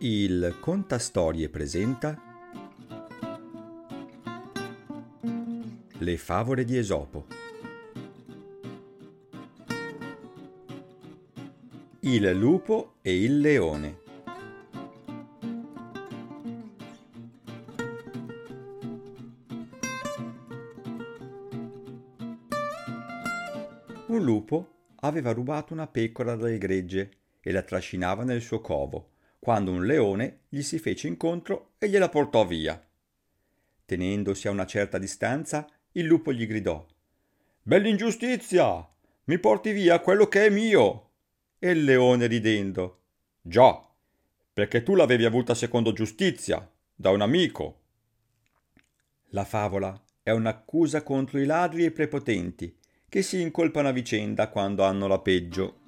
Il Contastorie presenta Le favole di Esopo. Il lupo e il leone. Un lupo aveva rubato una pecora dal gregge e la trascinava nel suo covo, quando un leone gli si fece incontro e gliela portò via. Tenendosi a una certa distanza, il lupo gli gridò Bell'ingiustizia! Mi porti via quello che è mio! E il leone ridendo Già, perché tu l'avevi avuta secondo giustizia, da un amico. La favola è un'accusa contro i ladri e i prepotenti che si incolpano a vicenda quando hanno la peggio.